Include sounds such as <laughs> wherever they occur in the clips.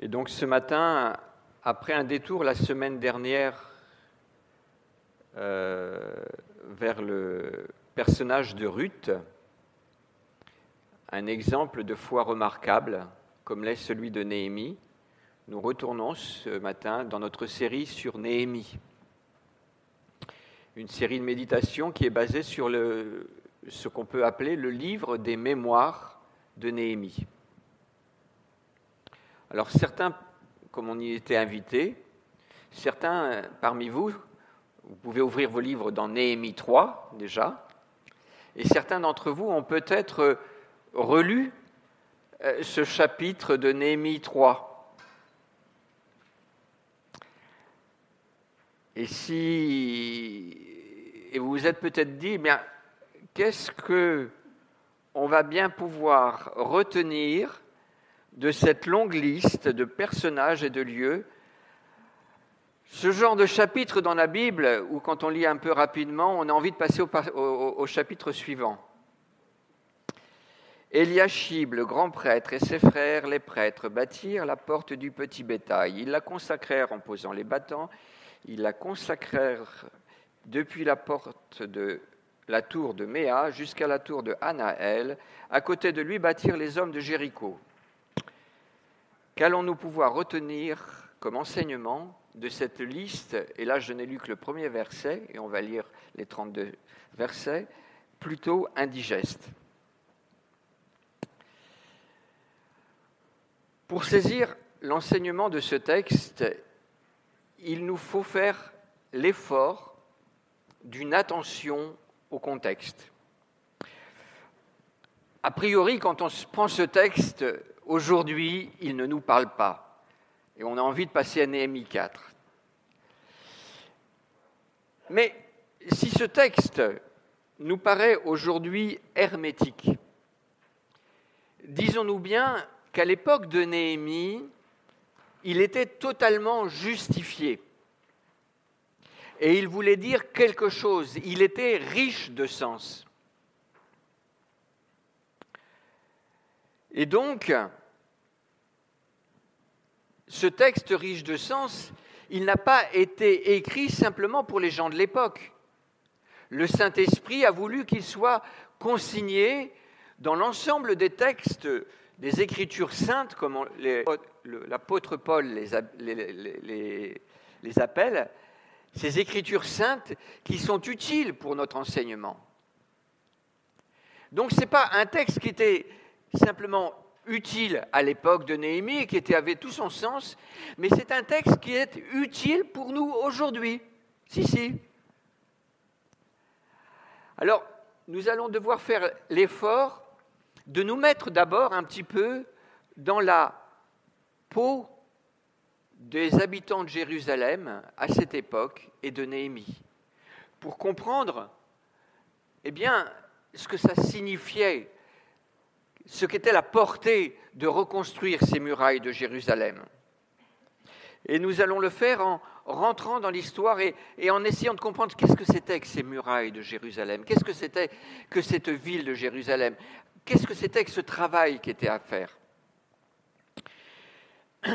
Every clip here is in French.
Et donc ce matin, après un détour la semaine dernière euh, vers le personnage de Ruth, un exemple de foi remarquable, comme l'est celui de Néhémie, nous retournons ce matin dans notre série sur Néhémie. Une série de méditations qui est basée sur ce qu'on peut appeler le livre des mémoires de Néhémie. Alors certains, comme on y était invité, certains euh, parmi vous, vous pouvez ouvrir vos livres dans Néhémie 3 déjà, et certains d'entre vous ont peut-être euh, relu euh, ce chapitre de Néhémie 3. Et si et vous vous êtes peut-être dit, eh bien, qu'est-ce que on va bien pouvoir retenir de cette longue liste de personnages et de lieux ce genre de chapitre dans la Bible, où quand on lit un peu rapidement, on a envie de passer au, chapitre suivant. Eliashib, le grand prêtre, et ses frères, les prêtres, bâtirent la porte du petit bétail. Ils la consacrèrent en posant les battants. Ils la consacrèrent depuis la porte de la tour de Méa jusqu'à la tour de Anaël. À côté de lui bâtirent les hommes de Jéricho. Qu'allons-nous pouvoir retenir comme enseignement de cette liste Et là, je n'ai lu que le premier verset, et on va lire les 32 versets, plutôt indigeste. Pour saisir l'enseignement de ce texte, il nous faut faire l'effort d'une attention au contexte. A priori, quand on prend ce texte, aujourd'hui, il ne nous parle pas. Et on a envie de passer à Néhémie 4. Mais si ce texte nous paraît aujourd'hui hermétique, disons-nous bien qu'à l'époque de Néhémie, il était totalement justifié et il voulait dire quelque chose. Il était riche de sens. Et donc, ce texte riche de sens, il n'a pas été écrit simplement pour les gens de l'époque. Le Saint-Esprit a voulu qu'il soit consigné dans l'ensemble des textes des Écritures saintes, comme l'apôtre Paul les, les, les appelle, ces écritures saintes qui sont utiles pour notre enseignement. Donc ce n'est pas un texte qui était simplement utile à l'époque de Néhémie et qui avait tout son sens, mais c'est un texte qui est utile pour nous aujourd'hui. Si, si. Alors, nous allons devoir faire l'effort de nous mettre d'abord un petit peu dans la peau des habitants de Jérusalem à cette époque et de Néhémie, pour comprendre eh bien, ce que ça signifiait, ce qu'était la portée de reconstruire ces murailles de Jérusalem. Et nous allons le faire en rentrant dans l'histoire et, en essayant de comprendre qu'est-ce que c'était que ces murailles de Jérusalem, qu'est-ce que c'était que cette ville de Jérusalem, qu'est-ce que c'était que ce travail qui était à faire? <clears throat>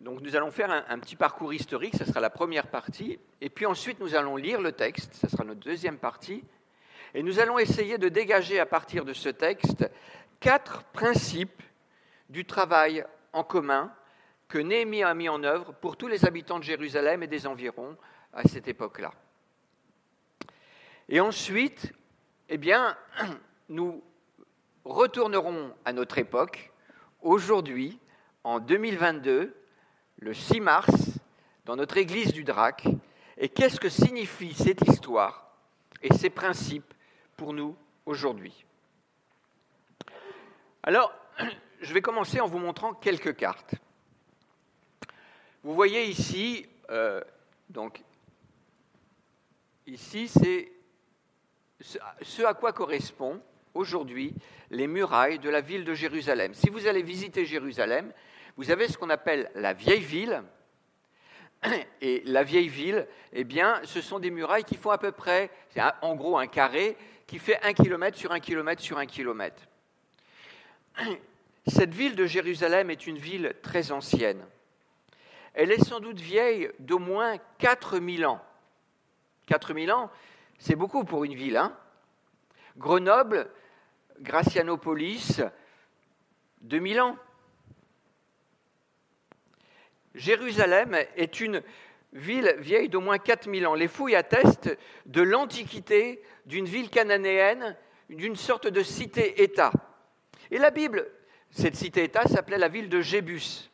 Donc nous allons faire un, petit parcours historique, ce sera la première partie, et puis ensuite nous allons lire le texte, ce sera notre deuxième partie, et nous allons essayer de dégager à partir de ce texte quatre principes du travail en commun que Néhémie a mis en œuvre pour tous les habitants de Jérusalem et des environs à cette époque-là. Et ensuite, eh bien, <clears throat> nous retournerons à notre époque, aujourd'hui, en 2022, le 6 mars, dans notre église du Drac, et qu'est-ce que signifie cette histoire et ces principes pour nous aujourd'hui? Alors, <clears throat> je vais commencer en vous montrant quelques cartes. Vous voyez ici, euh, donc, ici, c'est ce à quoi correspond aujourd'hui les murailles de la ville de Jérusalem. Si vous allez visiter Jérusalem, vous avez ce qu'on appelle la vieille ville. <clears throat> Et la vieille ville, eh bien, ce sont des murailles qui font à peu près, en gros un carré, qui fait un kilomètre sur un kilomètre sur un kilomètre. Cette ville de Jérusalem est une ville très ancienne. Elle est sans doute vieille d'au moins 4000 ans. 4000 ans, c'est beaucoup pour une ville. Hein Grenoble, Gracianopolis, 2000 ans. Jérusalem est une ville vieille d'au moins 4000 ans. Les fouilles attestent de l'antiquité d'une ville cananéenne, d'une sorte de cité-État. Et la Bible, cette cité-État s'appelait la ville de Jébus.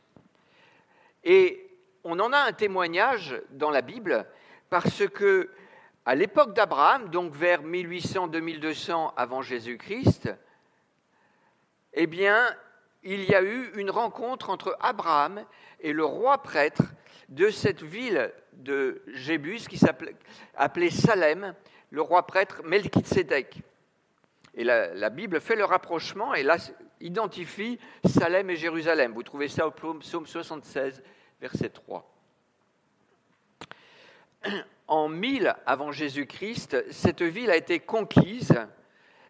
Et on en a un témoignage dans la Bible parce que à l'époque d'Abraham, donc vers 1800-2200 avant Jésus-Christ, eh bien, il y a eu une rencontre entre Abraham et le roi prêtre de cette ville de Jébus qui s'appelait Salem, le roi prêtre Melchizedek. Et la, Bible fait le rapprochement et là identifie Salem et Jérusalem. Vous trouvez ça au psaume 76, verset 3. <clears throat> En 1000 avant Jésus-Christ, cette ville a été conquise.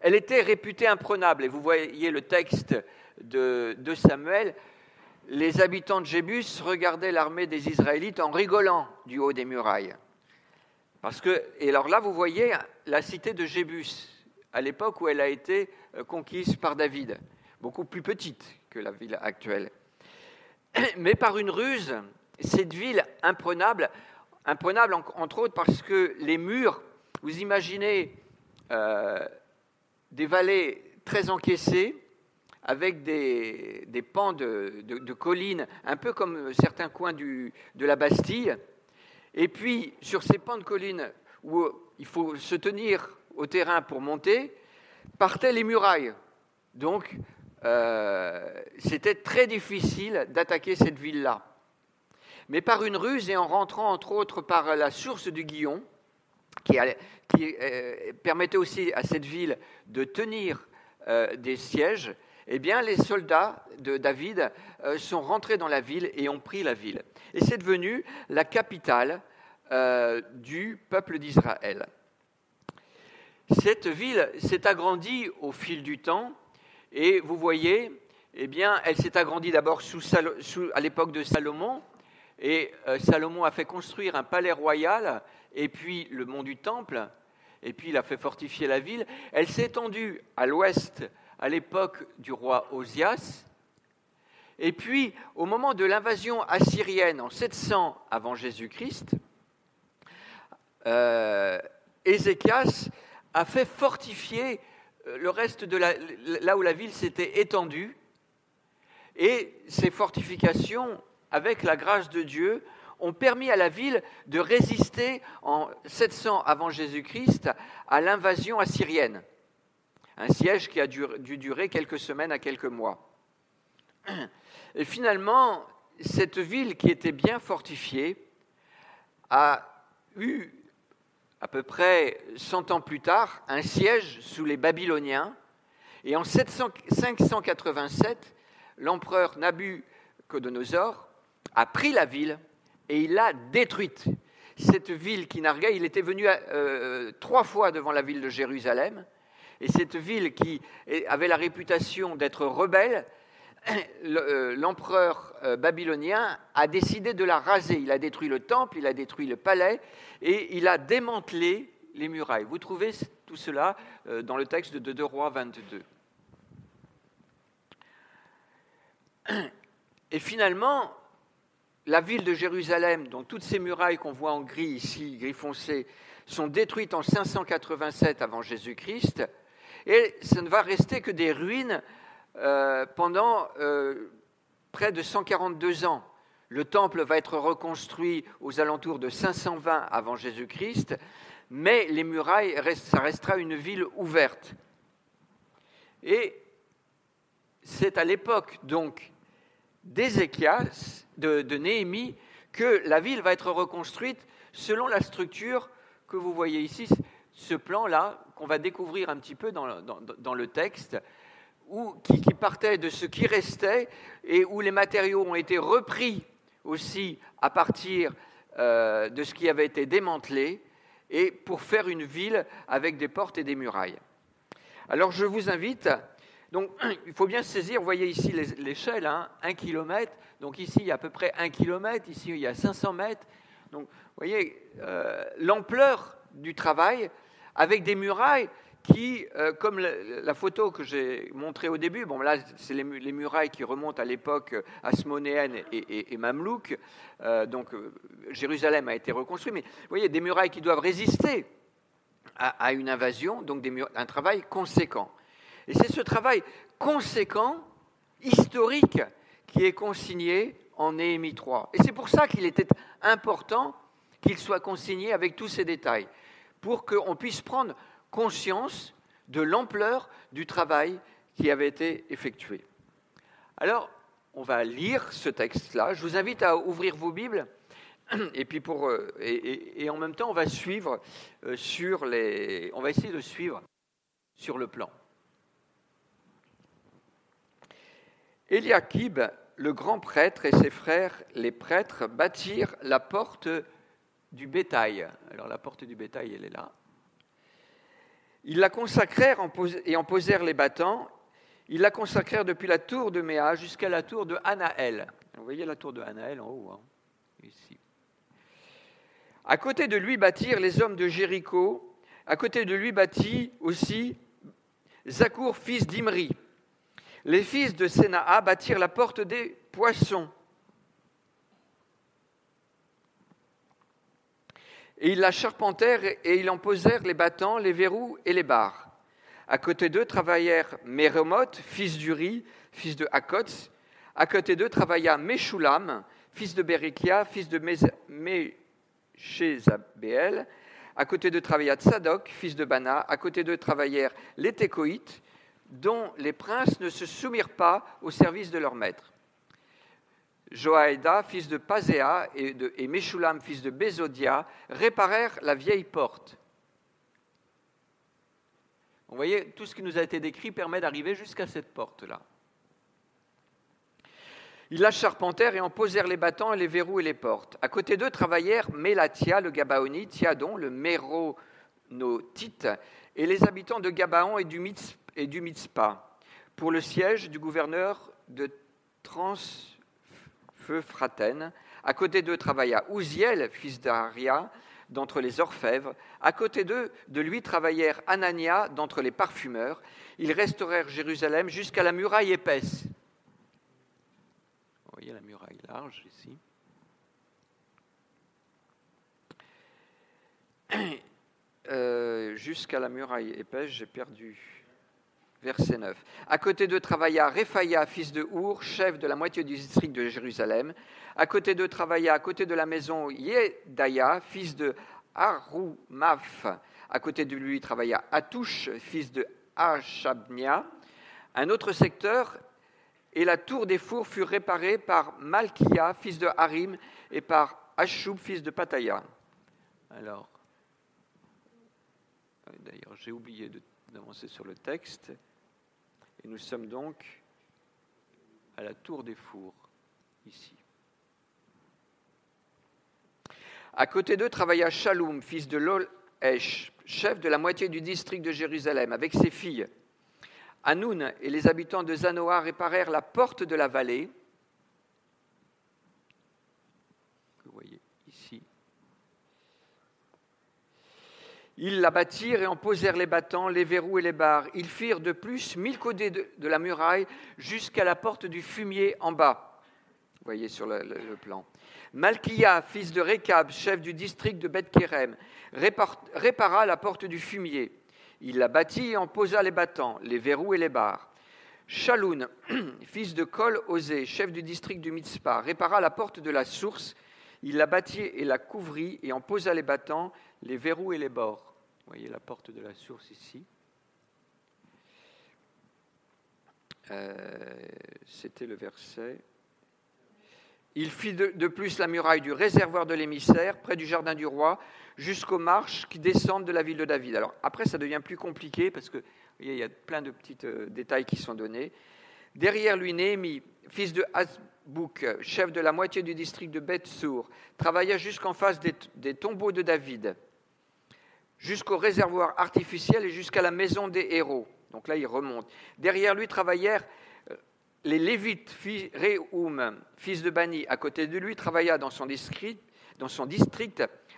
Elle était réputée imprenable. Et vous voyez le texte de, de Samuel. Les habitants de Jébus regardaient l'armée des Israélites en rigolant du haut des murailles. Parce que, et alors là, vous voyez la cité de Jébus, à l'époque où elle a été euh, conquise par David, beaucoup plus petite que la ville actuelle. <clears throat> Mais par une ruse, cette ville imprenable, imprenable entre autres parce que les murs, vous imaginez euh, des vallées très encaissées, avec des, pans de, collines, un peu comme certains coins de la Bastille. Et puis, sur ces pans de collines où il faut se tenir au terrain pour monter, partaient les murailles. Donc, euh, c'était très difficile d'attaquer cette ville-là mais par une ruse et en rentrant entre autres par la source du Guillon, qui, euh, permettait aussi à cette ville de tenir euh, des sièges, eh bien, les soldats de David sont rentrés dans la ville et ont pris la ville. Et c'est devenu la capitale du peuple d'Israël. Cette ville s'est agrandie au fil du temps et vous voyez, eh bien, elle s'est agrandie d'abord à l'époque de Salomon, et euh, Salomon a fait construire un palais royal, et puis le mont du Temple, et puis il a fait fortifier la ville. Elle s'est étendue à l'ouest à l'époque du roi Osias. Et puis, au moment de l'invasion assyrienne en 700 avant Jésus-Christ, euh, Ézéchias a fait fortifier euh, le reste de la, là où la ville s'était étendue. Et ces fortifications avec la grâce de Dieu, ont permis à la ville de résister en 700 avant Jésus-Christ à l'invasion assyrienne. Un siège qui a dû, durer quelques semaines à quelques mois. Et finalement, cette ville qui était bien fortifiée a eu, à peu près 100 ans plus tard, un siège sous les Babyloniens. Et en 587, l'empereur Nabucodonosor a pris la ville et il l'a détruite. Cette ville qui narguait, il était venu euh, trois fois devant la ville de Jérusalem, et cette ville qui avait la réputation d'être rebelle, euh, l'empereur euh, babylonien a décidé de la raser. Il a détruit le temple, il a détruit le palais, et il a démantelé les murailles. Vous trouvez tout cela dans le texte de 2 Rois 22. <clears throat> Et finalement, la ville de Jérusalem, dont toutes ces murailles qu'on voit en gris ici, gris foncé, sont détruites en 587 avant Jésus-Christ, et ça ne va rester que des ruines euh, pendant euh, près de 142 ans. Le temple va être reconstruit aux alentours de 520 avant Jésus-Christ, mais les murailles, ça restera une ville ouverte. Et c'est à l'époque donc d'Ézéchias, de, Néhémie, que la ville va être reconstruite selon la structure que vous voyez ici, ce plan-là, qu'on va découvrir un petit peu dans, le texte, où, qui, partait de ce qui restait et où les matériaux ont été repris aussi à partir euh, de ce qui avait été démantelé, et pour faire une ville avec des portes et des murailles. Alors je vous invite Donc <clears throat> il faut bien saisir, vous voyez ici l'échelle, hein, 1 km, donc ici il y a à peu près 1 km, ici il y a 500 mètres. Donc vous voyez euh, l'ampleur du travail avec des murailles qui, euh, comme la, photo que j'ai montrée au début, bon là c'est les, murailles qui remontent à l'époque asmonéenne et, et, mamelouk, euh, donc Jérusalem a été reconstruit, mais vous voyez des murailles qui doivent résister à, une invasion, donc un travail conséquent. Et c'est ce travail conséquent, historique, qui est consigné en Néhémie 3. Et c'est pour ça qu'il était important qu'il soit consigné avec tous ces détails, pour qu'on puisse prendre conscience de l'ampleur du travail qui avait été effectué. Alors, on va lire ce texte-là. Je vous invite à ouvrir vos Bibles et puis pour euh, et, en même temps, on va suivre euh, sur les, on va essayer de suivre sur le plan. Eliakib, le grand prêtre, et ses frères, les prêtres, bâtirent la porte du bétail. Alors la porte du bétail, elle est là. Ils la consacrèrent et en posèrent les battants. Ils la consacrèrent depuis la tour de Méa jusqu'à la tour de Anaël. Vous voyez la tour de Anaël en haut, hein, ici. À côté de lui bâtirent les hommes de Jéricho. À côté de lui bâtit aussi Zakour, fils d'Imri. Les fils de Sénaa bâtirent la porte des poissons. Et ils la charpentèrent et ils en posèrent les battants, les verrous et les barres. À côté d'eux travaillèrent Méremoth, fils d'Uri, fils de Hakots. À côté d'eux travailla Meshulam, fils de Berikia, fils de Mé chez Zabéel. À côté de travailla Tzadok, fils de Bana. À côté d'eux travaillèrent les Técoïtes, dont les princes ne se soumirent pas au service de leur maître. Joaïda, fils de Pazéa, et, de, et Meshulam, fils de Bézodia, réparèrent la vieille porte. Vous voyez, tout ce qui nous a été décrit permet d'arriver jusqu'à cette porte-là. Ils la charpentèrent et en posèrent les battants les verrous et les portes. À côté d'eux travaillèrent Mélatia, le Gabaonite, Tiadon, le Méronotite, et les habitants de Gabaon et du, Mitzpah, pour le siège du gouverneur de Transfeufratène. À côté d'eux travailla Ouziel, fils d'Aria, d'entre les orfèvres. À côté d'eux, de lui travaillèrent Anania, d'entre les parfumeurs. Ils restaurèrent Jérusalem jusqu'à la muraille épaisse voyez la muraille large ici. Euh, jusqu'à la muraille épaisse, j'ai perdu. Verset 9. À côté d'eux travailla Réphaïa, fils de Our, chef de la moitié du district de Jérusalem. À côté d'eux travailla, à côté de la maison, Yedaya, fils de Harumaf. À côté de lui travailla Atouche, fils de Hashabnia. Un autre secteur et la tour des fours fut réparée par Malkia, fils de Harim, et par Ashub, fils de Pataya. Alors, euh, d'ailleurs, j'ai oublié d'avancer sur le texte. Et nous sommes donc à la tour des fours, ici. À côté d'eux travailla Shalom, fils de Lol-Esh, chef de la moitié du district de Jérusalem, avec ses filles. Hanoun et les habitants de Zanoa réparèrent la porte de la vallée. Vous voyez ici. Ils la bâtirent et en posèrent les battants, les verrous et les barres. Ils firent de plus mille côtés de, la muraille jusqu'à la porte du fumier en bas. Vous voyez sur le, plan. Malkia, fils de Rekab, chef du district de Beth-Kerem, répara la porte du fumier. Il la bâtit et en posa les battants, les verrous et les barres. Chaloun, <clears throat> fils de Kol Osé, chef du district du Mitzpah, répara la porte de la source. Il la bâtit et la couvrit et en posa les battants, les verrous et les bords. Voyez la porte de la source ici. Euh, c'était le verset. Il fit de, plus la muraille du réservoir de l'émissaire, près du jardin du roi, jusqu'aux marches qui descendent de la ville de David. Alors après, ça devient plus compliqué parce que il y a plein de petits euh, détails qui sont donnés. Derrière lui, Néhémie, fils de Hasbouk, chef de la moitié du district de Beth-Sour, travailla jusqu'en face des, tombeaux de David, jusqu'au réservoir artificiel et jusqu'à la maison des héros. Donc là, il remonte. Derrière lui travaillèrent euh, les Lévites, Réhoum, fils de Bani. À côté de lui travailla dans son district, dans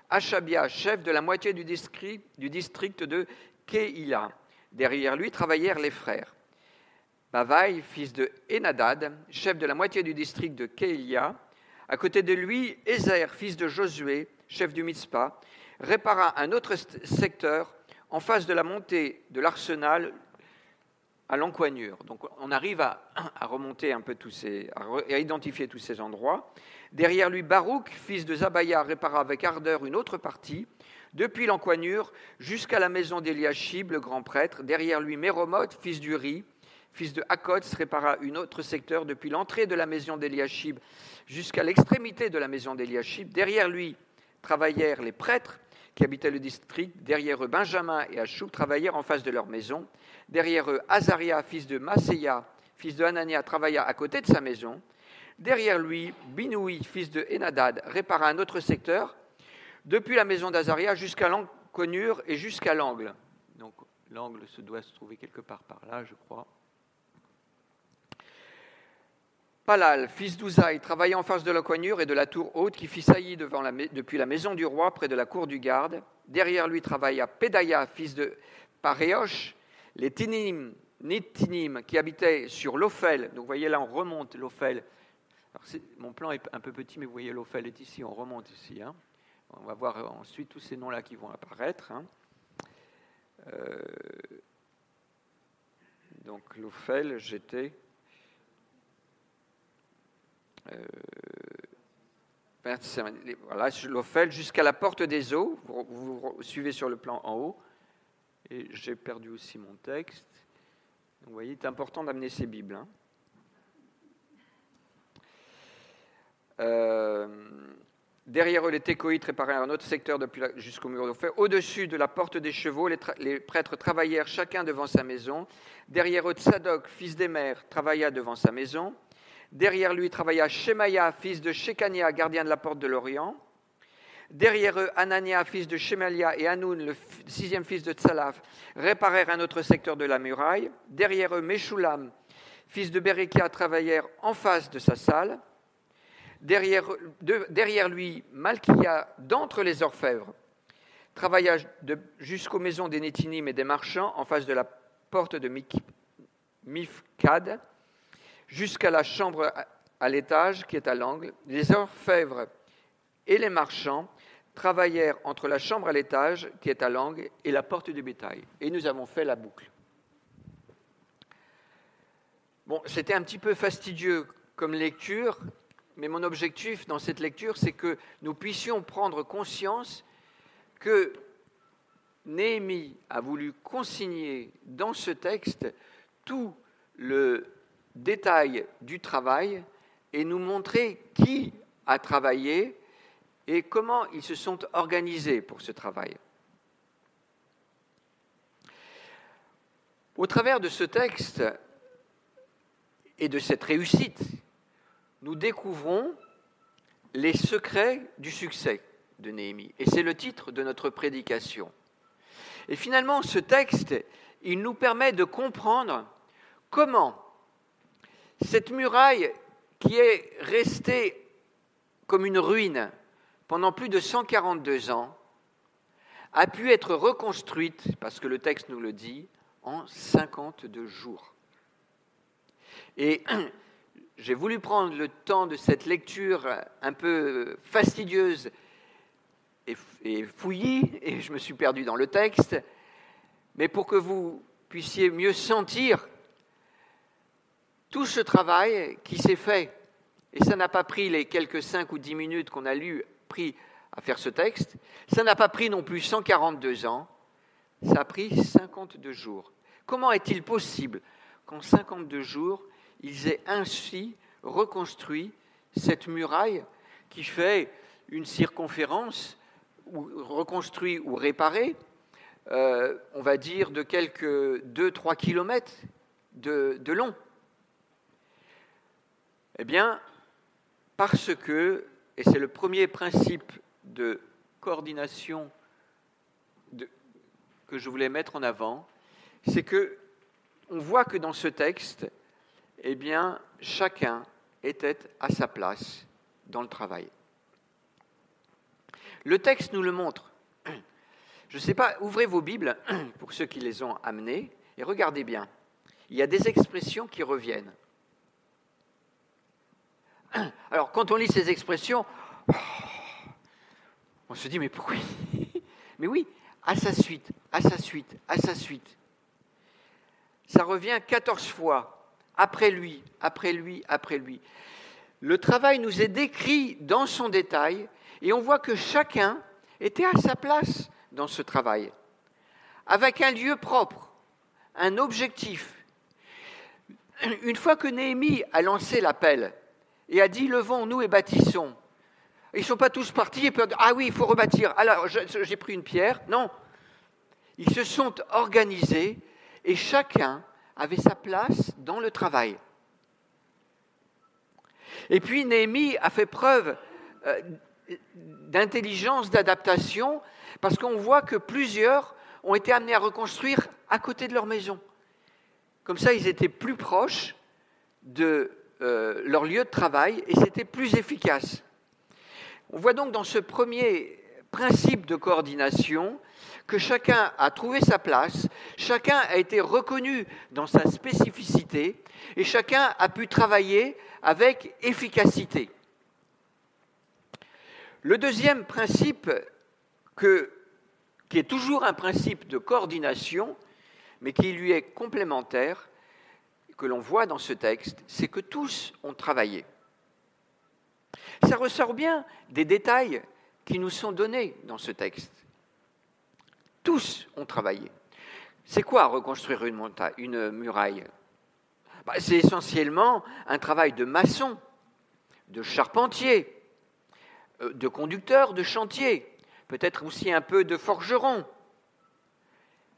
Achabia, chef de la moitié du district, du district de Keïla. Derrière lui travaillèrent les frères. Bavaï, fils de Enadad, chef de la moitié du district de Keïlia. À côté de lui, Ézer, fils de Josué, chef du Mitzpah, répara un autre secteur en face de la montée de l'arsenal à l'encoignure. Donc on arrive à, remonter un peu tous ces, à, identifier tous ces endroits. Derrière lui, Baruch, fils de Zabaya, répara avec ardeur une autre partie, depuis l'encoignure jusqu'à la maison d'Eliashib, le grand prêtre. Derrière lui, Méromoth, fils d'Uri, fils de Hakots, répara une autre secteur depuis l'entrée de la maison d'Eliashib jusqu'à l'extrémité de la maison d'Eliashib. Derrière lui travaillèrent les prêtres qui habitaient le district. Derrière eux, Benjamin et Achoub travaillèrent en face de leur maison. Derrière eux, Azaria, fils de Maséia, fils de Hanania, travailla à côté de sa maison. Derrière lui, Binoui, fils de Enadad, répara un autre secteur, depuis la maison d'Azaria jusqu'à l'encoignure et jusqu'à l'angle. Donc l'angle se doit se trouver quelque part par là, je crois. Palal, fils d'Ouzaï, travailla en face de la coignure et de la tour haute qui fit saillie depuis la maison du roi près de la cour du garde. Derrière lui travailla Pédaya, fils de Paréoche, les Tinim, Nitinim, qui habitaient sur l'Ophel. Donc vous voyez là, on remonte l'Ophel. Mon plan est un peu petit, mais vous voyez l'Ophel est ici, on remonte ici. Hein. On va voir ensuite tous ces noms-là qui vont apparaître. Hein. Euh, donc l'Ophel, j'étais voilà, l'Ophel jusqu'à la porte des eaux. Vous, suivez sur le plan en haut. Et j'ai perdu aussi mon texte. vous voyez, c'est important d'amener ces Bibles. Hein. Euh, derrière eux, les Técoïtes réparaient un autre secteur jusqu'au mur d'Ophel. Au-dessus de la porte des chevaux, les, les, prêtres travaillèrent chacun devant sa maison. Derrière eux, Tsadok, fils des mères, travailla devant sa maison. Derrière lui travailla Shemaya, fils de Shekania, gardien de la porte de l'Orient. Derrière eux, Anania, fils de Shemalia, et Hanoun, le sixième fils de Tsalaf, réparèrent un autre secteur de la muraille. Derrière eux, Meshulam, fils de Berekia, travaillèrent en face de sa salle. Derrière, lui, Malkia, d'entre les orfèvres, travailla jusqu'aux maisons des Nétinim et des marchands, en face de la porte de Mifkad jusqu'à la chambre à l'étage qui est à l'angle. Les orfèvres et les marchands travaillèrent entre la chambre à l'étage qui est à l'angle et la porte du bétail. Et nous avons fait la boucle. Bon, c'était un petit peu fastidieux comme lecture, mais mon objectif dans cette lecture, c'est que nous puissions prendre conscience que Néhémie a voulu consigner dans ce texte tout le détail du travail et nous montrer qui a travaillé et comment ils se sont organisés pour ce travail. Au travers de ce texte et de cette réussite, nous découvrons les secrets du succès de Néhémie. Et c'est le titre de notre prédication. Et finalement, ce texte, il nous permet de comprendre comment cette muraille qui est restée comme une ruine pendant plus de 142 ans a pu être reconstruite, parce que le texte nous le dit, en 52 jours. Et <clears throat> j'ai voulu prendre le temps de cette lecture un peu fastidieuse et fouillie, et je me suis perdu dans le texte, mais pour que vous puissiez mieux sentir tout ce travail qui s'est fait, et ça n'a pas pris les quelques cinq ou dix minutes qu'on a lu, pris à faire ce texte, ça n'a pas pris non plus 142 ans, ça a pris 52 jours. Comment est-il possible qu'en 52 jours, ils aient ainsi reconstruit cette muraille qui fait une circonférence, ou reconstruit ou réparée, euh, on va dire de quelques 2-3 kilomètres de long? Eh bien, parce que, et c'est le premier principe de coordination que je voulais mettre en avant, c'est que on voit que dans ce texte, eh bien, chacun était à sa place dans le travail. Le texte nous le montre. Je ne sais pas, ouvrez vos Bibles pour ceux qui les ont amenées et regardez bien. Il y a des expressions qui reviennent. <coughs> Alors, quand on lit ces expressions, <sighs> on se dit, mais pourquoi <laughs> Mais oui, à sa suite, à sa suite, à sa suite. Ça revient 14 fois, après lui, après lui, après lui. Le travail nous est décrit dans son détail et on voit que chacun était à sa place dans ce travail, avec un lieu propre, un objectif. Une fois que Néhémie a lancé l'appel et a dit levons-nous et bâtissons, ils ne sont pas tous partis et peuvent ah oui, il faut rebâtir. Alors j'ai pris une pierre. Non. Ils se sont organisés et chacun avait sa place dans le travail. Et puis Néhémie a fait preuve euh, d'intelligence, d'adaptation, parce qu'on voit que plusieurs ont été amenés à reconstruire à côté de leur maison. Comme ça, ils étaient plus proches de euh, leur lieu de travail et c'était plus efficace. On voit donc dans ce premier principe de coordination que chacun a trouvé sa place, chacun a été reconnu dans sa spécificité et chacun a pu travailler avec efficacité. Le deuxième principe, qui est toujours un principe de coordination, mais qui lui est complémentaire, que l'on voit dans ce texte, c'est que tous ont travaillé. Ça ressort bien des détails qui nous sont donnés dans ce texte. Tous ont travaillé. C'est quoi reconstruire une, montagne, une muraille? Bah, C'est essentiellement un travail de maçon, de charpentier, euh, de conducteur, de chantier, peut-être aussi un peu de forgeron.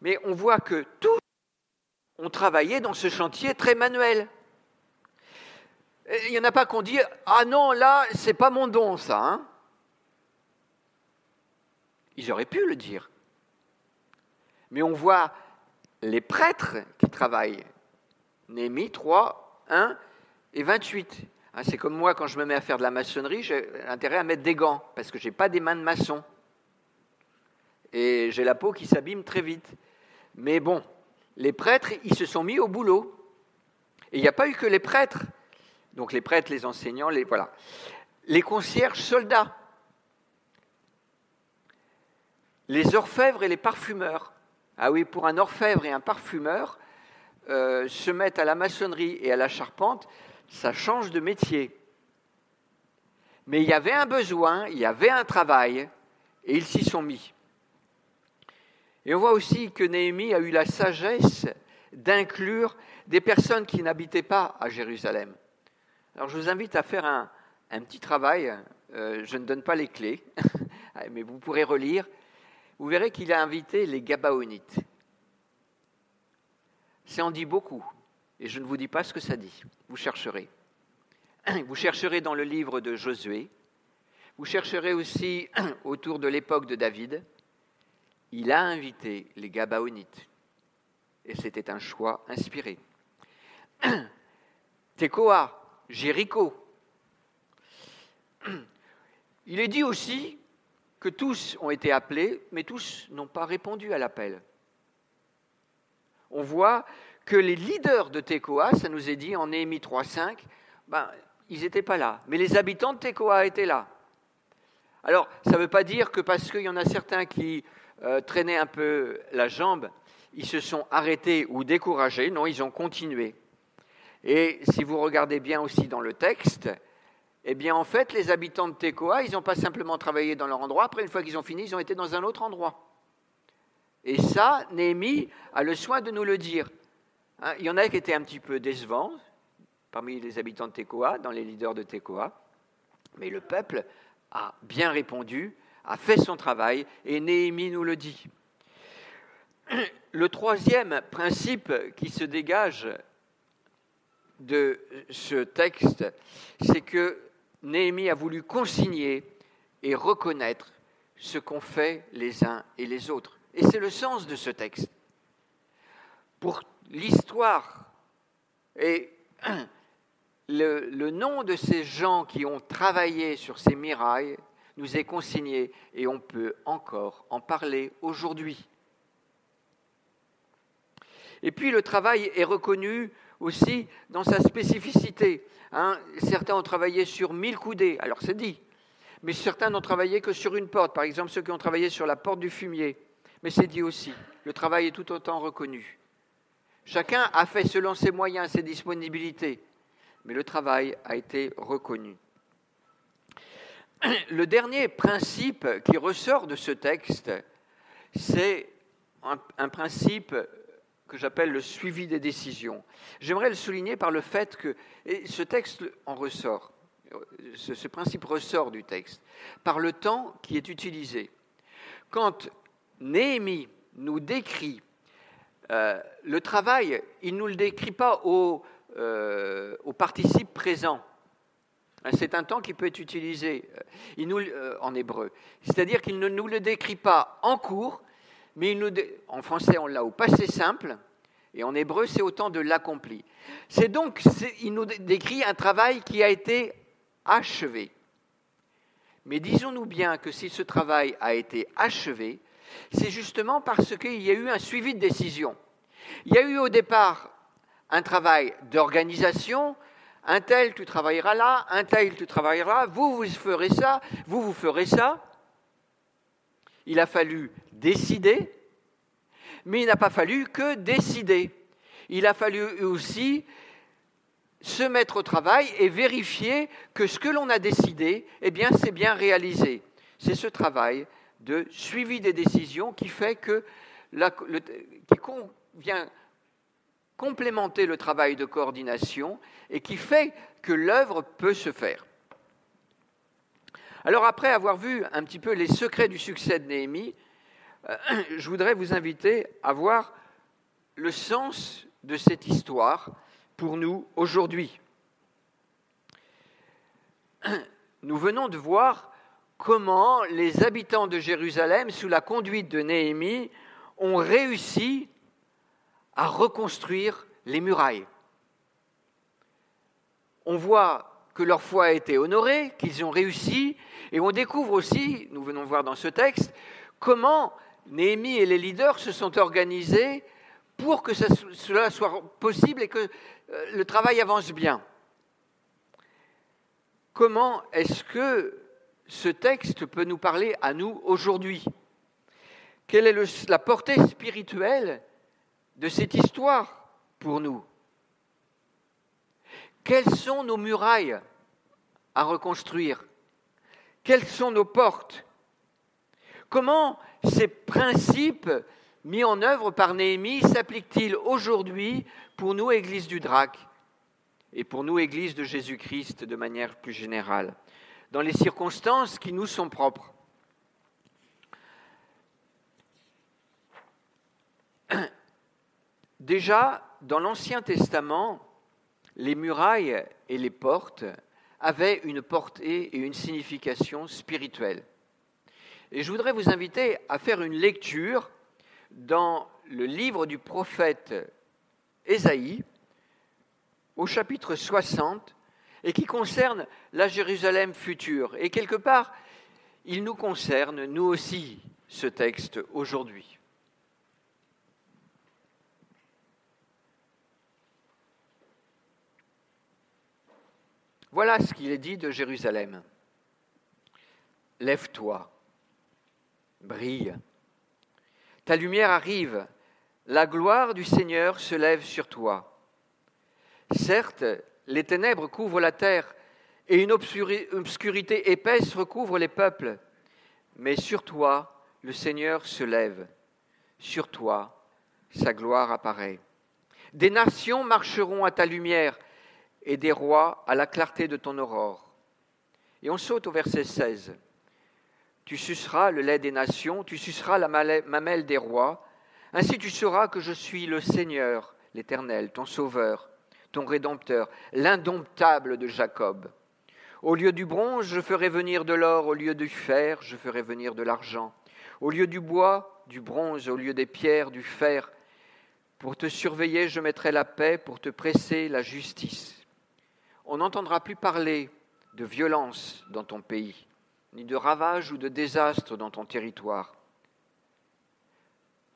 Mais on voit que tous ont travaillé dans ce chantier très manuel. Il n'y en a pas qu'on dit Ah non, là, c'est pas mon don, ça. Hein. Ils auraient pu le dire. Mais on voit les prêtres qui travaillent. Néhémie 3, 1 et 28. Hein, c'est comme moi, quand je me mets à faire de la maçonnerie, j'ai intérêt à mettre des gants, parce que je n'ai pas des mains de maçon. Et j'ai la peau qui s'abîme très vite. Mais bon, les prêtres, ils se sont mis au boulot. Et il n'y a pas eu que les prêtres. Donc les prêtres, les enseignants, les voilà. Les concierges, soldats. Les orfèvres et les parfumeurs. Ah oui, pour un orfèvre et un parfumeur, euh, se mettre à la maçonnerie et à la charpente, ça change de métier. Mais il y avait un besoin, il y avait un travail, et ils s'y sont mis. Et on voit aussi que Néhémie a eu la sagesse d'inclure des personnes qui n'habitaient pas à Jérusalem. Alors je vous invite à faire un, petit travail, euh, je ne donne pas les clés, <laughs> mais vous pourrez relire. Vous verrez qu'il a invité les Gabaonites. Ça en dit beaucoup. Et je ne vous dis pas ce que ça dit. Vous chercherez. <clears throat> Vous chercherez dans le livre de Josué. Vous chercherez aussi <clears throat> autour de l'époque de David. Il a invité les Gabaonites. Et c'était un choix inspiré. <clears throat> Tekoa, Jéricho. Il est dit aussi que tous ont été appelés, mais tous n'ont pas répondu à l'appel. On voit que les leaders de Tekoa, ça nous est dit en Néhémie 3.5, ben, ils n'étaient pas là. Mais les habitants de Tekoa étaient là. Alors, ça ne veut pas dire que parce qu'il y en a certains qui euh, un peu la jambe, ils se sont arrêtés ou découragés. Non, ils ont continué. Et si vous regardez bien aussi dans le texte, eh bien, en fait, les habitants de Tekoa, ils n'ont pas simplement travaillé dans leur endroit. Après, une fois qu'ils ont fini, ils ont été dans un autre endroit. Et ça, Néhémie a le soin de nous le dire. Hein, il y en a qui étaient un petit peu décevants parmi les habitants de Tekoa, dans les leaders de Tekoa, mais le peuple a bien répondu, a fait son travail, et Néhémie nous le dit. <clears throat> Le troisième principe qui se dégage de ce texte, c'est que Néhémie a voulu consigner et reconnaître ce qu'ont fait les uns et les autres. Et c'est le sens de ce texte. Pour l'histoire et <clears throat> le, nom de ces gens qui ont travaillé sur ces mirailles nous est consigné et on peut encore en parler aujourd'hui. Et puis le travail est reconnu aussi dans sa spécificité. Hein. certains ont travaillé sur mille coudées, alors c'est dit, mais certains n'ont travaillé que sur une porte, par exemple ceux qui ont travaillé sur la porte du fumier, mais c'est dit aussi, le travail est tout autant reconnu. Chacun a fait selon ses moyens, ses disponibilités, mais le travail a été reconnu. <coughs> Le dernier principe qui ressort de ce texte, c'est un, principe que j'appelle le suivi des décisions. J'aimerais le souligner par le fait que, ce texte en ressort, ce, ce principe ressort du texte, par le temps qui est utilisé. Quand Néhémie nous décrit euh, le travail, il ne nous le décrit pas au, euh, au participe présent. C'est un temps qui peut être utilisé euh, il nous, euh, en hébreu. C'est-à-dire qu'il ne nous le décrit pas en cours, mais il nous en français on l'a au passé simple, et en hébreu c'est au temps de l'accompli. C'est donc, il nous décrit un travail qui a été achevé. Mais disons-nous bien que si ce travail a été achevé, c'est justement parce qu'il y a eu un suivi de décision. Il y a eu au départ un travail d'organisation, un tel tu travailleras là, un tel tu travailleras, vous vous ferez ça, vous vous ferez ça. Il a fallu décider, mais il n'a pas fallu que décider. Il a fallu aussi se mettre au travail et vérifier que ce que l'on a décidé, eh bien, c'est bien réalisé. C'est ce travail de suivi des décisions qui fait que qui vient complémenter le travail de coordination et qui fait que l'œuvre peut se faire. Alors après avoir vu un petit peu les secrets du succès de Néhémie, euh, <clears throat> je voudrais vous inviter à voir le sens de cette histoire pour nous aujourd'hui. <clears throat> Nous venons de voir comment les habitants de Jérusalem, sous la conduite de Néhémie, ont réussi à reconstruire les murailles. On voit que leur foi a été honorée, qu'ils ont réussi, et on découvre aussi, nous venons voir dans ce texte, comment Néhémie et les leaders se sont organisés pour que cela soit possible et que euh, le travail avance bien. Comment est-ce que ce texte peut nous parler à nous aujourd'hui? Quelle est la portée spirituelle de cette histoire pour nous. Quelles sont nos murailles à reconstruire? Quelles sont nos portes? Comment ces principes mis en œuvre par Néhémie s'appliquent-ils aujourd'hui pour nous, Église du Drac, et pour nous, Église de Jésus-Christ de manière plus générale? Dans les circonstances qui nous sont propres. Déjà, dans l'Ancien Testament, les murailles et les portes avaient une portée et une signification spirituelle. Et je voudrais vous inviter à faire une lecture dans le livre du prophète Ésaïe, au chapitre 60, et qui concerne la Jérusalem future. Et quelque part, il nous concerne, nous aussi, ce texte aujourd'hui. Voilà ce qu'il est dit de Jérusalem. Lève-toi, brille. Ta lumière arrive, la gloire du Seigneur se lève sur toi. Certes, les ténèbres couvrent la terre et une obscurité épaisse recouvre les peuples. Mais sur toi, le Seigneur se lève. Sur toi, sa gloire apparaît. Des nations marcheront à ta lumière et des rois à la clarté de ton aurore. Et on saute au verset 16. Tu suceras le lait des nations, tu suceras la mamelle des rois. Ainsi tu sauras que je suis le Seigneur, l'Éternel, ton Sauveur ton Rédempteur, l'indomptable de Jacob. Au lieu du bronze, je ferai venir de l'or, au lieu du fer, je ferai venir de l'argent. Au lieu du bois, du bronze, au lieu des pierres, du fer. Pour te surveiller, je mettrai la paix, pour te presser, la justice. On n'entendra plus parler de violence dans ton pays, ni de ravage ou de désastre dans ton territoire.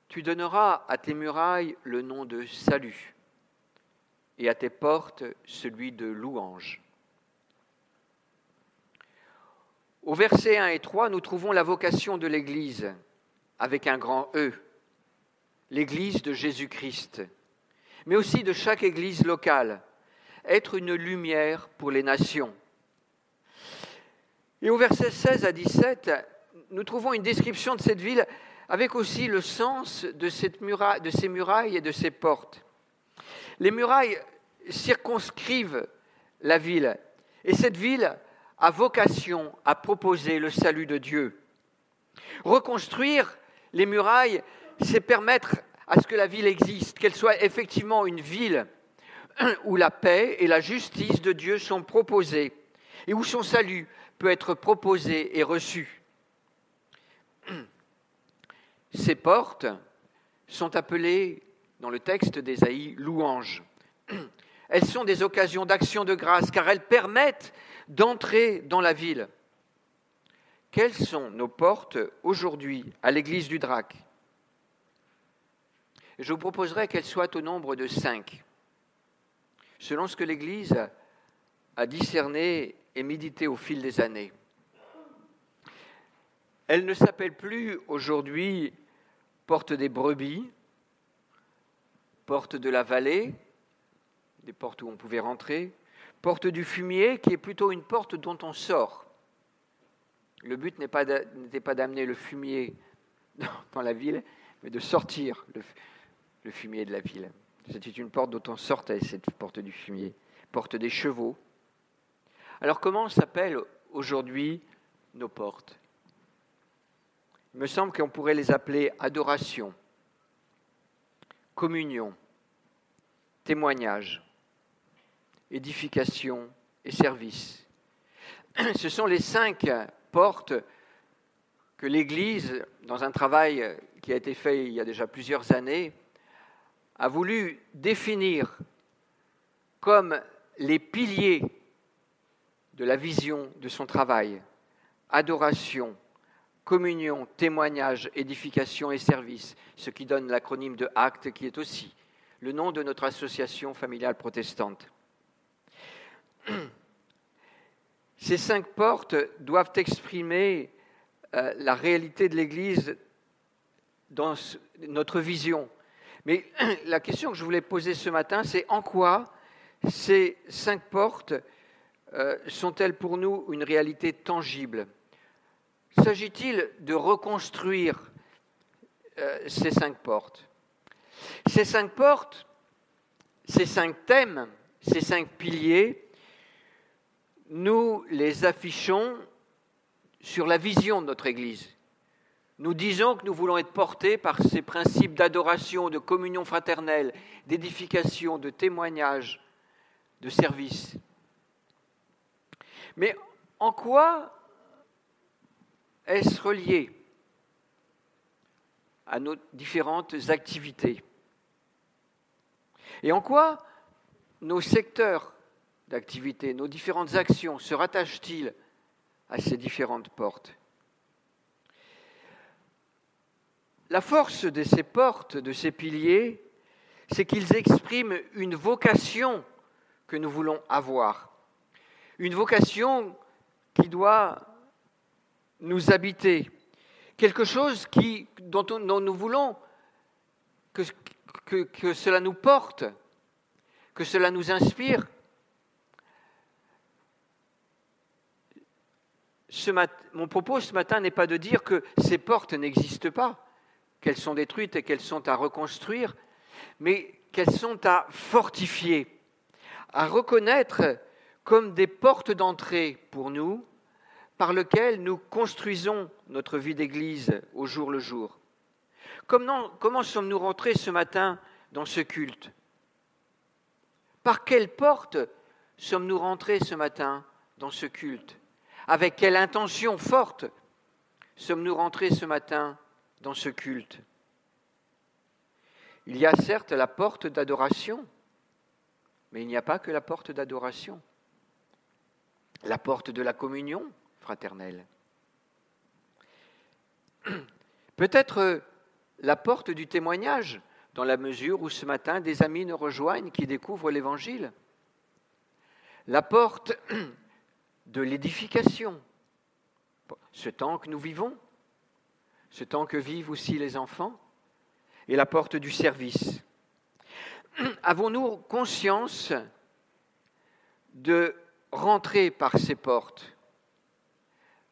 Tu donneras à tes murailles le nom de salut et à tes portes celui de louange. Au verset 1 et 3, nous trouvons la vocation de l'Église avec un grand E l'Église de Jésus-Christ, mais aussi de chaque Église locale, être une lumière pour les nations. Et au verset 16 à 17, nous trouvons une description de cette ville avec aussi le sens de, cette de ces murailles et de ces portes. Les murailles circonscrivent la ville, et cette ville a vocation à proposer le salut de Dieu. Reconstruire les murailles, c'est permettre à ce que la ville existe, qu'elle soit effectivement une ville où la paix et la justice de Dieu sont proposées et où son salut peut être proposé et reçu. Ces portes sont appelées dans le texte d'Ésaïe louanges. Elles sont des occasions d'action de grâce car elles permettent d'entrer dans la ville. Quelles sont nos portes aujourd'hui à l'église du Drac? Je vous proposerai qu'elle soit au nombre de cinq, selon ce que l'Église a discerné et médité au fil des années. Elle ne s'appelle plus aujourd'hui porte des brebis, porte de la vallée, des portes où on pouvait rentrer, porte du fumier, qui est plutôt une porte dont on sort. Le but n'était pas d'amener le fumier <laughs> dans la ville, mais de sortir le, fumier de la ville. C'était une porte dont on sortait, cette porte du fumier, porte des chevaux. Alors comment s'appellent aujourd'hui nos portes? Il me semble qu'on pourrait les appeler adoration, communion, témoignage, édification et service. <clears throat> Ce sont les cinq portes que l'Église, dans un travail qui a été fait il y a déjà plusieurs années, a voulu définir comme les piliers de la vision de son travail, adoration, communion, témoignage, édification et service, ce qui donne l'acronyme de ACTE qui est aussi le nom de notre association familiale protestante. <clears throat> Ces cinq portes doivent exprimer euh, la réalité de l'Église dans notre vision, mais <clears throat> la question que je voulais poser ce matin, c'est en quoi ces cinq portes euh, sont-elles pour nous une réalité tangible? S'agit-il de reconstruire euh, ces cinq portes? Ces cinq portes, ces cinq thèmes, ces cinq piliers, nous les affichons sur la vision de notre Église. Nous disons que nous voulons être portés par ces principes d'adoration, de communion fraternelle, d'édification, de témoignage, de service. Mais en quoi est-ce relié à nos différentes activités? Et en quoi nos secteurs d'activité, nos différentes actions se rattachent-ils à ces différentes portes? La force de ces portes, de ces piliers, c'est qu'ils expriment une vocation que nous voulons avoir. Une vocation qui doit nous habiter. Quelque chose dont, nous voulons que, cela nous porte, que cela nous inspire. mon propos ce matin n'est pas de dire que ces portes n'existent pas qu'elles sont détruites et qu'elles sont à reconstruire, mais qu'elles sont à fortifier, à reconnaître comme des portes d'entrée pour nous par lesquelles nous construisons notre vie d'Église au jour le jour. Comment, sommes-nous rentrés ce matin dans ce culte? Par quelle porte sommes-nous rentrés ce matin dans ce culte? Avec quelle intention forte sommes-nous rentrés ce matin dans ce culte. Il y a certes la porte d'adoration, mais il n'y a pas que la porte d'adoration. La porte de la communion fraternelle. <clears throat> Peut-être la porte du témoignage, dans la mesure où ce matin des amis nous rejoignent qui découvrent l'Évangile. La porte <clears throat> de l'édification, ce temps que nous vivons, ce temps que vivent aussi les enfants, et la porte du service. <clears throat> Avons-nous conscience de rentrer par ces portes,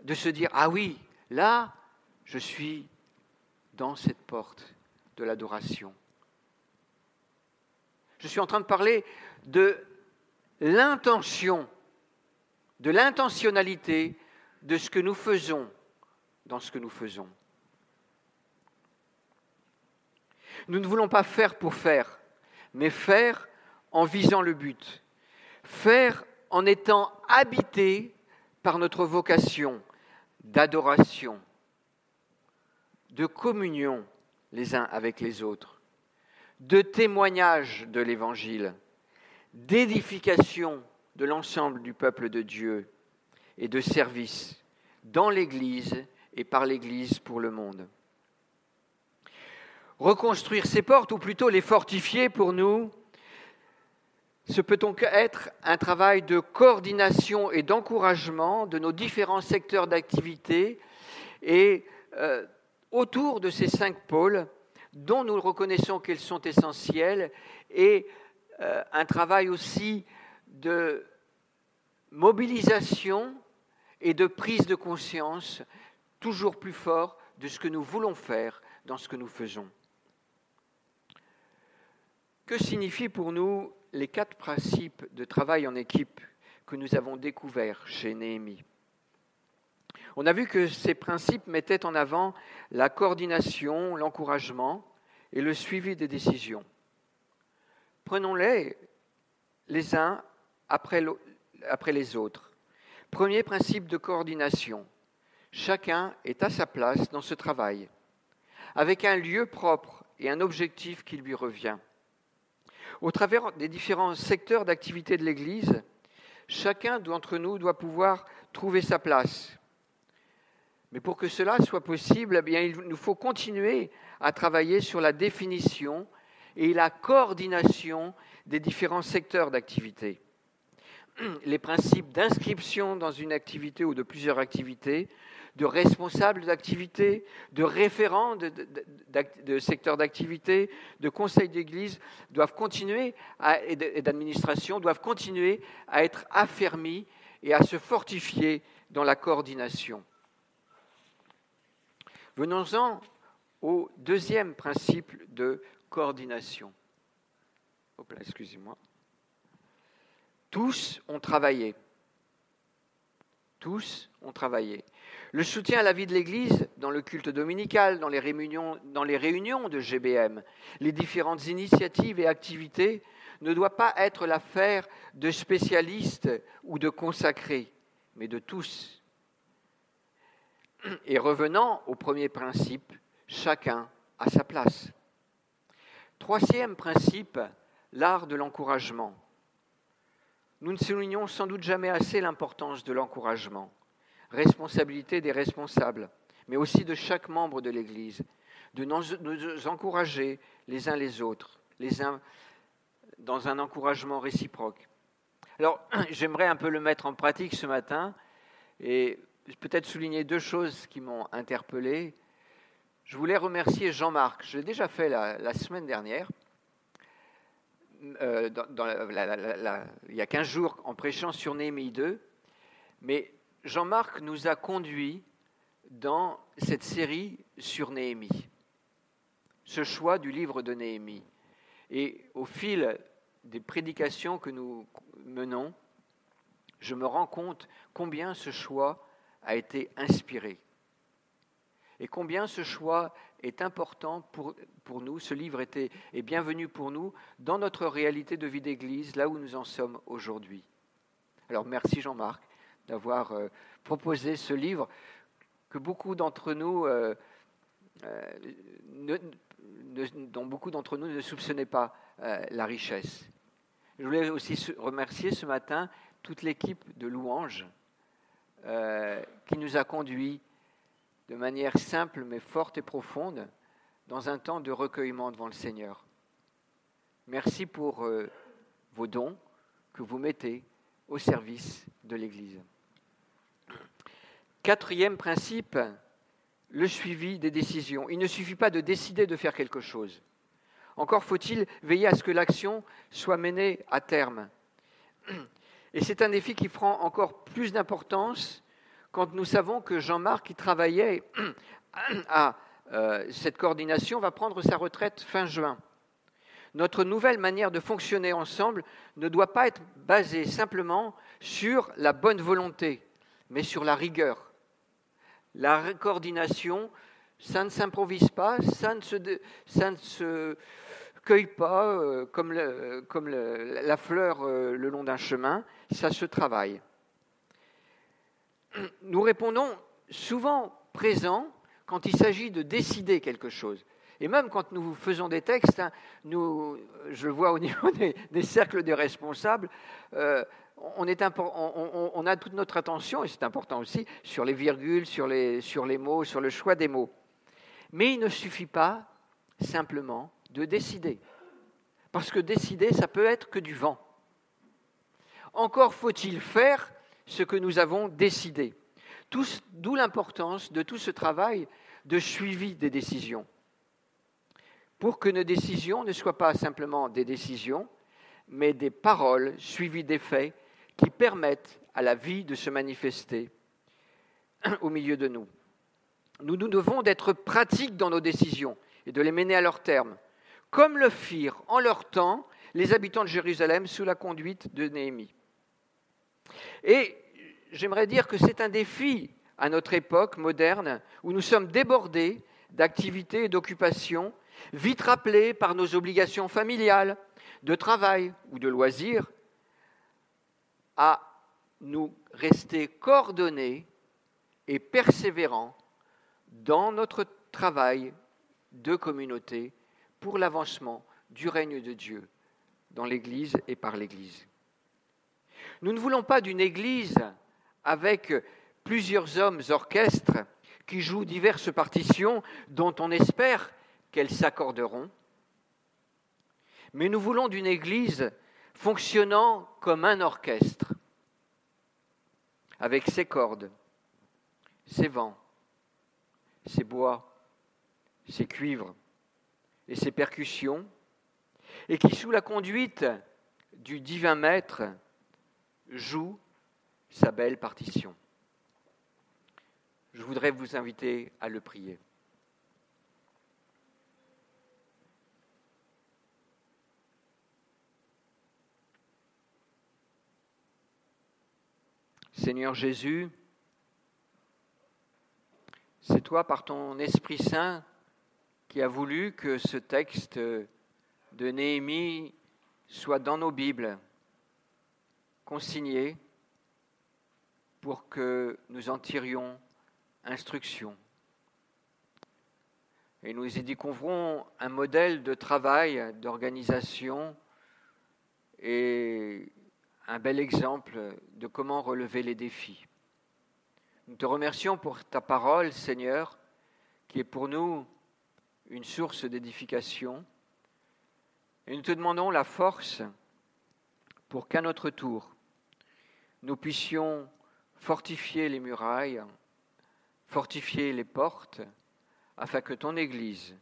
de se dire, ah oui, là, je suis dans cette porte de l'adoration. Je suis en train de parler de l'intention, de l'intentionnalité de ce que nous faisons dans ce que nous faisons. Nous ne voulons pas faire pour faire, mais faire en visant le but. Faire en étant habité par notre vocation d'adoration, de communion les uns avec les autres, de témoignage de l'Évangile, d'édification de l'ensemble du peuple de Dieu et de service dans l'Église et par l'Église pour le monde. Reconstruire ces portes, ou plutôt les fortifier pour nous, ce peut donc être un travail de coordination et d'encouragement de nos différents secteurs d'activité et euh, autour de ces cinq pôles dont nous reconnaissons qu'ils sont essentiels et euh, un travail aussi de mobilisation et de prise de conscience toujours plus fort de ce que nous voulons faire dans ce que nous faisons. Que signifient pour nous les quatre principes de travail en équipe que nous avons découverts chez Néhémie? On a vu que ces principes mettaient en avant la coordination, l'encouragement et le suivi des décisions. Prenons-les les uns après, après les autres. Premier principe de coordination. Chacun est à sa place dans ce travail, avec un lieu propre et un objectif qui lui revient. Au travers des différents secteurs d'activité de l'Église, chacun d'entre nous doit pouvoir trouver sa place. Mais pour que cela soit possible, eh il nous faut continuer à travailler sur la définition et la coordination des différents secteurs d'activité. Les principes d'inscription dans une activité ou de plusieurs activités de responsables d'activité, de référents de, secteurs d'activité, de conseils d'église doivent continuer et d'administration doivent continuer à être affermis et à se fortifier dans la coordination. Venons-en au deuxième principe de coordination. Excusez-moi. Tous ont travaillé. Tous ont travaillé. Le soutien à la vie de l'Église dans le culte dominical, dans les, réunions, de GBM, les différentes initiatives et activités ne doit pas être l'affaire de spécialistes ou de consacrés, mais de tous. Et revenant au premier principe, chacun à sa place. Troisième principe, l'art de l'encouragement. Nous ne soulignons sans doute jamais assez l'importance de l'encouragement responsabilité des responsables, mais aussi de chaque membre de l'Église, de nous encourager les uns les autres, les uns dans un encouragement réciproque. Alors, <clears throat> j'aimerais un peu le mettre en pratique ce matin et peut-être souligner deux choses qui m'ont interpellé. Je voulais remercier Jean-Marc, je l'ai déjà fait la, semaine dernière, euh, il y a 15 jours en prêchant sur Néhémie 2, mais Jean-Marc nous a conduits dans cette série sur Néhémie, ce choix du livre de Néhémie. Et au fil des prédications que nous menons, je me rends compte combien ce choix a été inspiré et combien ce choix est important pour, pour nous, ce livre était, est bienvenu pour nous dans notre réalité de vie d'Église, là où nous en sommes aujourd'hui. Alors merci Jean-Marc d'avoir euh, proposé ce livre que beaucoup d'entre nous euh, euh, dont beaucoup d'entre nous ne soupçonnaient pas la richesse. Je voulais aussi remercier ce matin toute l'équipe de louanges qui nous a conduits de manière simple mais forte et profonde dans un temps de recueillement devant le Seigneur. Merci pour vos dons que vous mettez au service de l'Église. Quatrième principe, le suivi des décisions. Il ne suffit pas de décider de faire quelque chose. Encore faut-il veiller à ce que l'action soit menée à terme. Et c'est un défi qui prend encore plus d'importance quand nous savons que Jean-Marc, qui travaillait à euh, cette coordination, va prendre sa retraite fin juin. Notre nouvelle manière de fonctionner ensemble ne doit pas être basée simplement sur la bonne volonté, mais sur la rigueur. La coordination, ça ne s'improvise pas, ça ne se, cueille pas euh, comme, la fleur euh, le long d'un chemin, ça se travaille nous répondons souvent présents quand il s'agit de décider quelque chose. Et même quand nous faisons des textes, hein, nous, je vois au niveau <laughs> des, cercles des responsables, euh, on, a toute notre attention, et c'est important aussi, sur les virgules, sur les, sur les mots, sur le choix des mots. Mais il ne suffit pas simplement de décider. Parce que décider, ça peut être que du vent. Encore faut-il faire ce que nous avons décidé. D'où l'importance de tout ce travail de suivi des décisions. Pour que nos décisions ne soient pas simplement des décisions, mais des paroles suivies des faits qui permettent à la vie de se manifester au milieu de nous. Nous nous devons d'être pratiques dans nos décisions et de les mener à leur terme, comme le firent en leur temps les habitants de Jérusalem sous la conduite de Néhémie. Et j'aimerais dire que c'est un défi à notre époque moderne où nous sommes débordés d'activités et d'occupations, vite rappelés par nos obligations familiales, de travail ou de loisirs, à nous rester coordonnés et persévérants dans notre travail de communauté pour l'avancement du règne de Dieu dans l'Église et par l'Église. Nous ne voulons pas d'une Église avec plusieurs hommes orchestres qui jouent diverses partitions dont on espère qu'elles s'accorderont. Mais nous voulons d'une Église fonctionnant comme un orchestre, avec ses cordes, ses vents, ses bois, ses cuivres et ses percussions, et qui, sous la conduite du divin maître, joue sa belle partition. Je voudrais vous inviter à le prier. Seigneur Jésus, c'est toi par ton Esprit Saint qui a voulu que ce texte de Néhémie soit dans nos Bibles, consigné pour que nous en tirions instruction. Et nous y découvrons un modèle de travail, d'organisation et un bel exemple de comment relever les défis. Nous te remercions pour ta parole, Seigneur, qui est pour nous une source d'édification. Et nous te demandons la force pour qu'à notre tour, nous puissions fortifier les murailles, fortifier les portes, afin que ton Église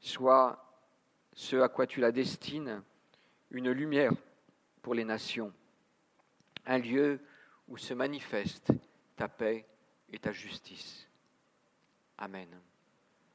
soit ce à quoi tu la destines, une lumière pour les nations, un lieu où se manifeste ta paix et ta justice. Amen.